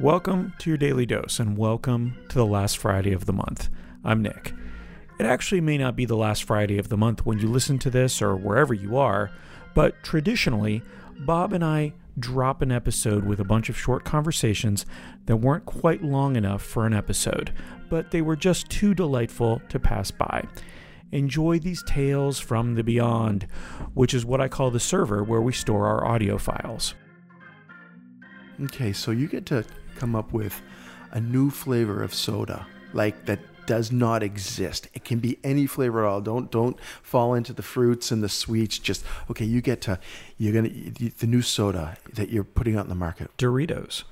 Welcome to your daily dose and welcome to the last Friday of the month. I'm Nick. It actually may not be the last Friday of the month when you listen to this or wherever you are, but traditionally, Bob and I drop an episode with a bunch of short conversations that weren't quite long enough for an episode, but they were just too delightful to pass by. Enjoy these tales from the beyond, which is what I call the server where we store our audio files. Okay, so you get to come up with a new flavor of soda, like that does not exist. It can be any flavor at all. Don't don't fall into the fruits and the sweets. Just okay. You get to you're gonna the new soda that you're putting out in the market. Doritos.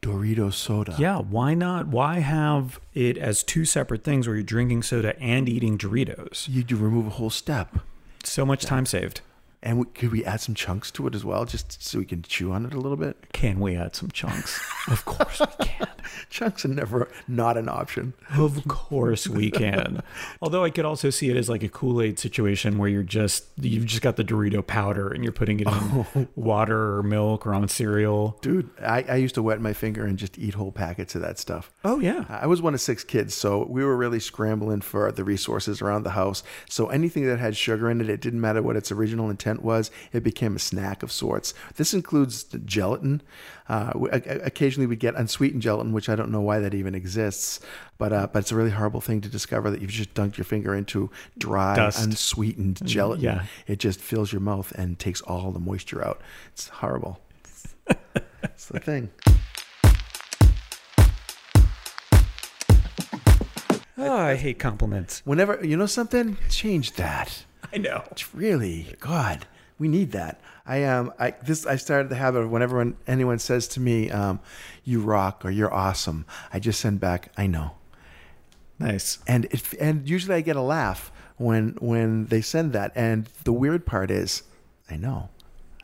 Dorito soda. Yeah, why not? Why have it as two separate things where you're drinking soda and eating Doritos? You, you remove a whole step. So much time saved. And we, could we add some chunks to it as well, just so we can chew on it a little bit? Can we add some chunks? of course we can. chunks are never not an option. Of course we can. Although I could also see it as like a Kool Aid situation where you're just you've just got the Dorito powder and you're putting it in oh. water or milk or on cereal. Dude, I, I used to wet my finger and just eat whole packets of that stuff. Oh yeah. I was one of six kids, so we were really scrambling for the resources around the house. So anything that had sugar in it, it didn't matter what its original intent was, it became a snack of sorts. This includes gelatin. Uh, occasionally we get unsweetened gelatin, which I don't know why that even exists, but uh, but it's a really horrible thing to discover that you've just dunked your finger into dry, Dust. unsweetened mm, gelatin. Yeah. It just fills your mouth and takes all the moisture out. It's horrible. it's the thing. Oh, I hate compliments. Whenever you know something, change that. I know. It's really God. We need that. I um I this I started the habit of whenever anyone says to me, um, "You rock" or "You're awesome," I just send back, "I know." Nice. And it, and usually I get a laugh when when they send that. And the weird part is, I know,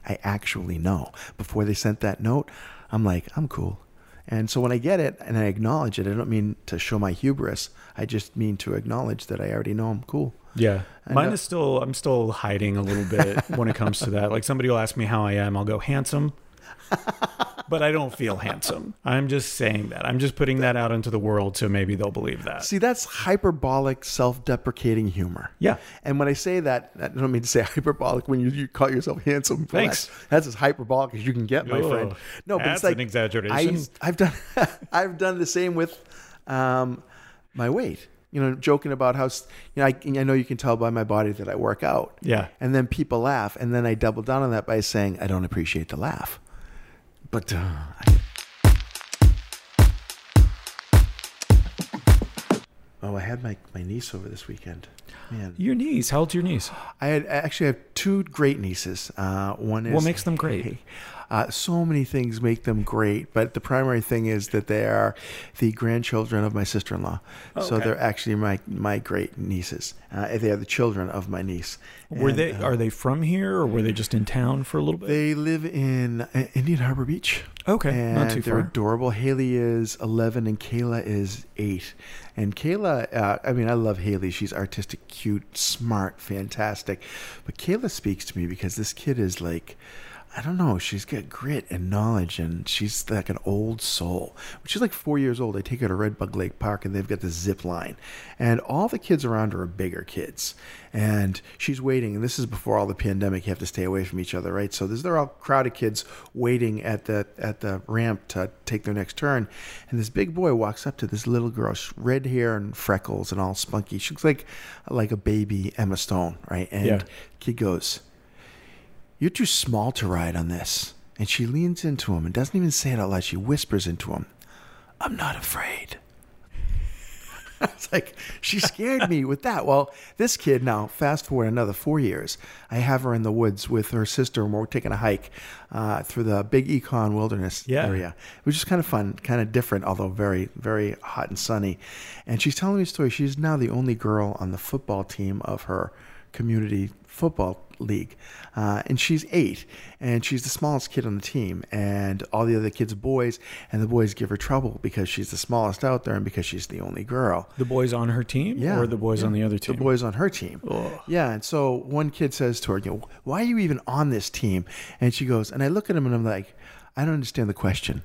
I actually know. Before they sent that note, I'm like, I'm cool. And so when I get it and I acknowledge it, I don't mean to show my hubris. I just mean to acknowledge that I already know I'm cool. Yeah. Mine is still, I'm still hiding a little bit when it comes to that. Like somebody will ask me how I am. I'll go, handsome. but I don't feel handsome. I'm just saying that. I'm just putting that out into the world so maybe they'll believe that. See, that's hyperbolic, self deprecating humor. Yeah. And when I say that, I don't mean to say hyperbolic when you, you call yourself handsome. Thanks. That's, that's as hyperbolic as you can get, my oh, friend. No, but it's like an exaggeration. I, have done, I've done the same with um, my weight you know, joking about how, you know, I, I know you can tell by my body that I work out. Yeah. And then people laugh. And then I double down on that by saying, I don't appreciate the laugh. But, uh, I, oh, I had my, my niece over this weekend. Man. Your niece? How old's your niece? I had I actually have two great nieces. Uh, one is what makes them great. Uh, so many things make them great, but the primary thing is that they are the grandchildren of my sister-in-law. Oh, okay. So they're actually my my great nieces. Uh, they are the children of my niece. Were and, they? Uh, are they from here, or were they just in town for a little bit? They live in uh, Indian Harbour Beach. Okay, and not too they're far. adorable. Haley is eleven, and Kayla is eight. And Kayla, uh, I mean, I love Haley. She's artistic, cute, smart, fantastic. But Kayla speaks to me because this kid is like I don't know. She's got grit and knowledge, and she's like an old soul. When she's like four years old, they take her to Red Bug Lake Park, and they've got the zip line, and all the kids around her are bigger kids, and she's waiting. And this is before all the pandemic. You have to stay away from each other, right? So there's they're all crowded kids waiting at the at the ramp to take their next turn, and this big boy walks up to this little girl, red hair and freckles and all spunky. She looks like like a baby Emma Stone, right? And yeah. kid goes you're too small to ride on this. And she leans into him and doesn't even say it out loud. She whispers into him, I'm not afraid. it's like, she scared me with that. Well, this kid now, fast forward another four years, I have her in the woods with her sister, and we're taking a hike uh, through the big Econ Wilderness yeah. area, which is kind of fun, kind of different, although very, very hot and sunny. And she's telling me a story. She's now the only girl on the football team of her community football league, uh, and she's eight, and she's the smallest kid on the team, and all the other kids are boys, and the boys give her trouble because she's the smallest out there and because she's the only girl. The boys on her team, Yeah, or the boys yeah. on the other team. The boys on her team. Ugh. Yeah, and so one kid says to her, "You know, why are you even on this team?" And she goes, and I look at him and I'm like, I don't understand the question.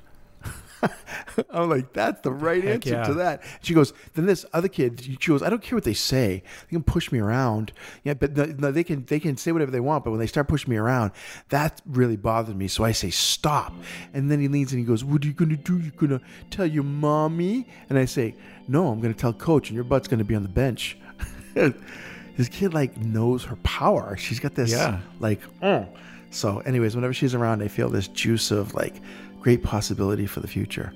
I'm like, that's the right Heck answer yeah. to that. She goes, then this other kid, she goes, I don't care what they say. They can push me around. Yeah, but no, no, they can they can say whatever they want. But when they start pushing me around, that really bothered me. So I say, stop. And then he leans and he goes, What are you gonna do? You're gonna tell your mommy? And I say, No, I'm gonna tell coach, and your butt's gonna be on the bench. this kid like knows her power. She's got this Yeah. like oh. So, anyways, whenever she's around, I feel this juice of like great possibility for the future.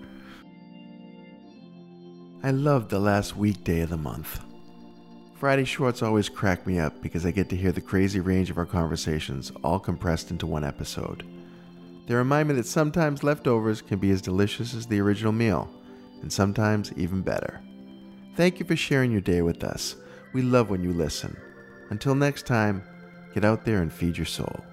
I love the last weekday of the month. Friday shorts always crack me up because I get to hear the crazy range of our conversations all compressed into one episode. They remind me that sometimes leftovers can be as delicious as the original meal, and sometimes even better. Thank you for sharing your day with us. We love when you listen. Until next time, get out there and feed your soul.